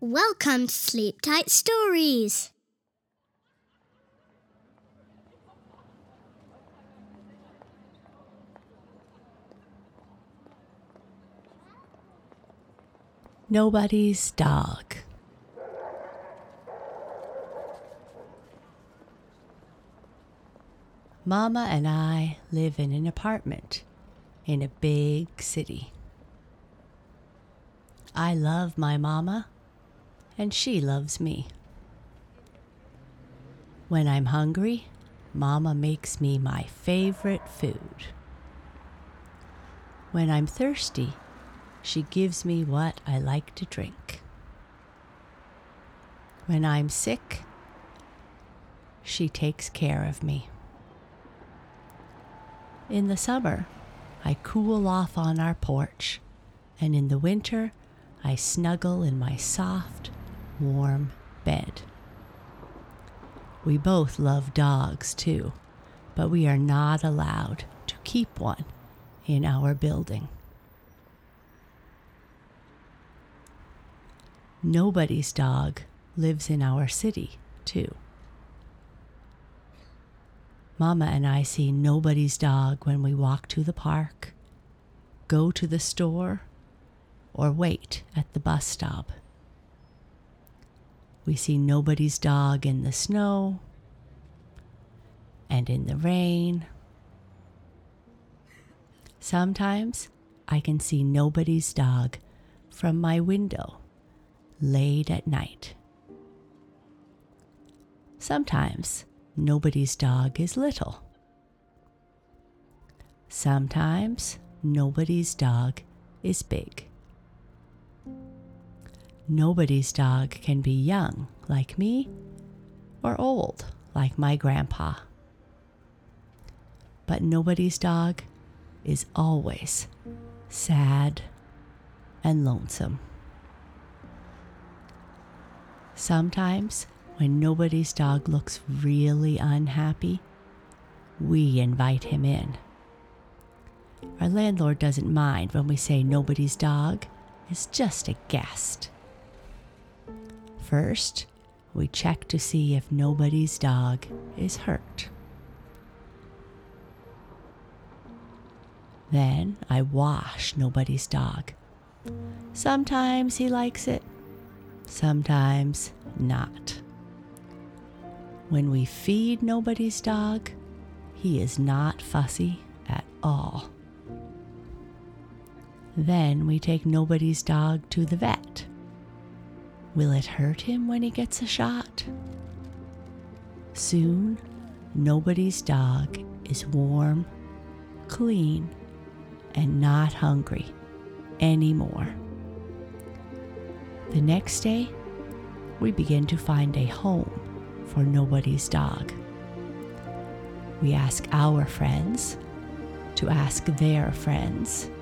Welcome to Sleep Tight Stories. Nobody's dog. Mama and I live in an apartment in a big city. I love my mama, and she loves me. When I'm hungry, Mama makes me my favorite food. When I'm thirsty, she gives me what I like to drink. When I'm sick, she takes care of me. In the summer, I cool off on our porch, and in the winter, I snuggle in my soft, warm bed. We both love dogs too, but we are not allowed to keep one in our building. Nobody's dog lives in our city too. Mama and I see nobody's dog when we walk to the park, go to the store, or wait at the bus stop. We see nobody's dog in the snow and in the rain. Sometimes I can see nobody's dog from my window late at night. Sometimes nobody's dog is little. Sometimes nobody's dog is big. Nobody's dog can be young like me or old like my grandpa. But nobody's dog is always sad and lonesome. Sometimes when nobody's dog looks really unhappy, we invite him in. Our landlord doesn't mind when we say nobody's dog is just a guest. First, we check to see if nobody's dog is hurt. Then I wash nobody's dog. Sometimes he likes it, sometimes not. When we feed nobody's dog, he is not fussy at all. Then we take nobody's dog to the vet. Will it hurt him when he gets a shot? Soon, nobody's dog is warm, clean, and not hungry anymore. The next day, we begin to find a home for nobody's dog. We ask our friends to ask their friends.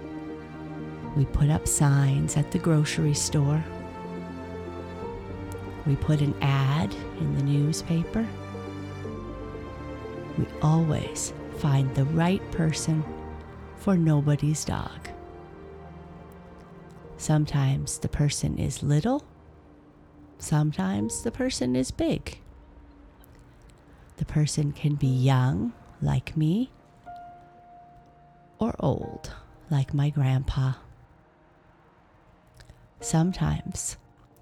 We put up signs at the grocery store. We put an ad in the newspaper. We always find the right person for nobody's dog. Sometimes the person is little, sometimes the person is big. The person can be young, like me, or old, like my grandpa. Sometimes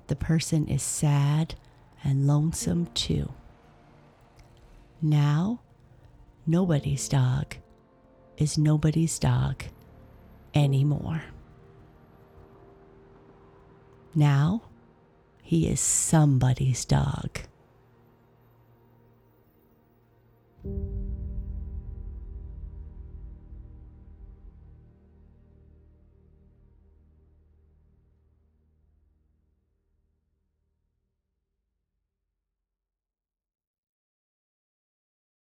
the person is sad and lonesome too. Now, nobody's dog is nobody's dog anymore. Now, he is somebody's dog.